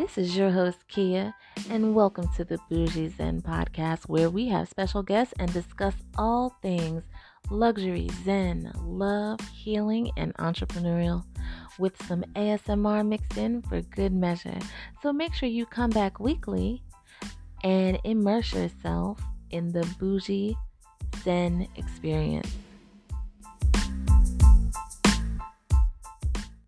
This is your host, Kia, and welcome to the Bougie Zen podcast, where we have special guests and discuss all things luxury, Zen, love, healing, and entrepreneurial with some ASMR mixed in for good measure. So make sure you come back weekly and immerse yourself in the Bougie Zen experience.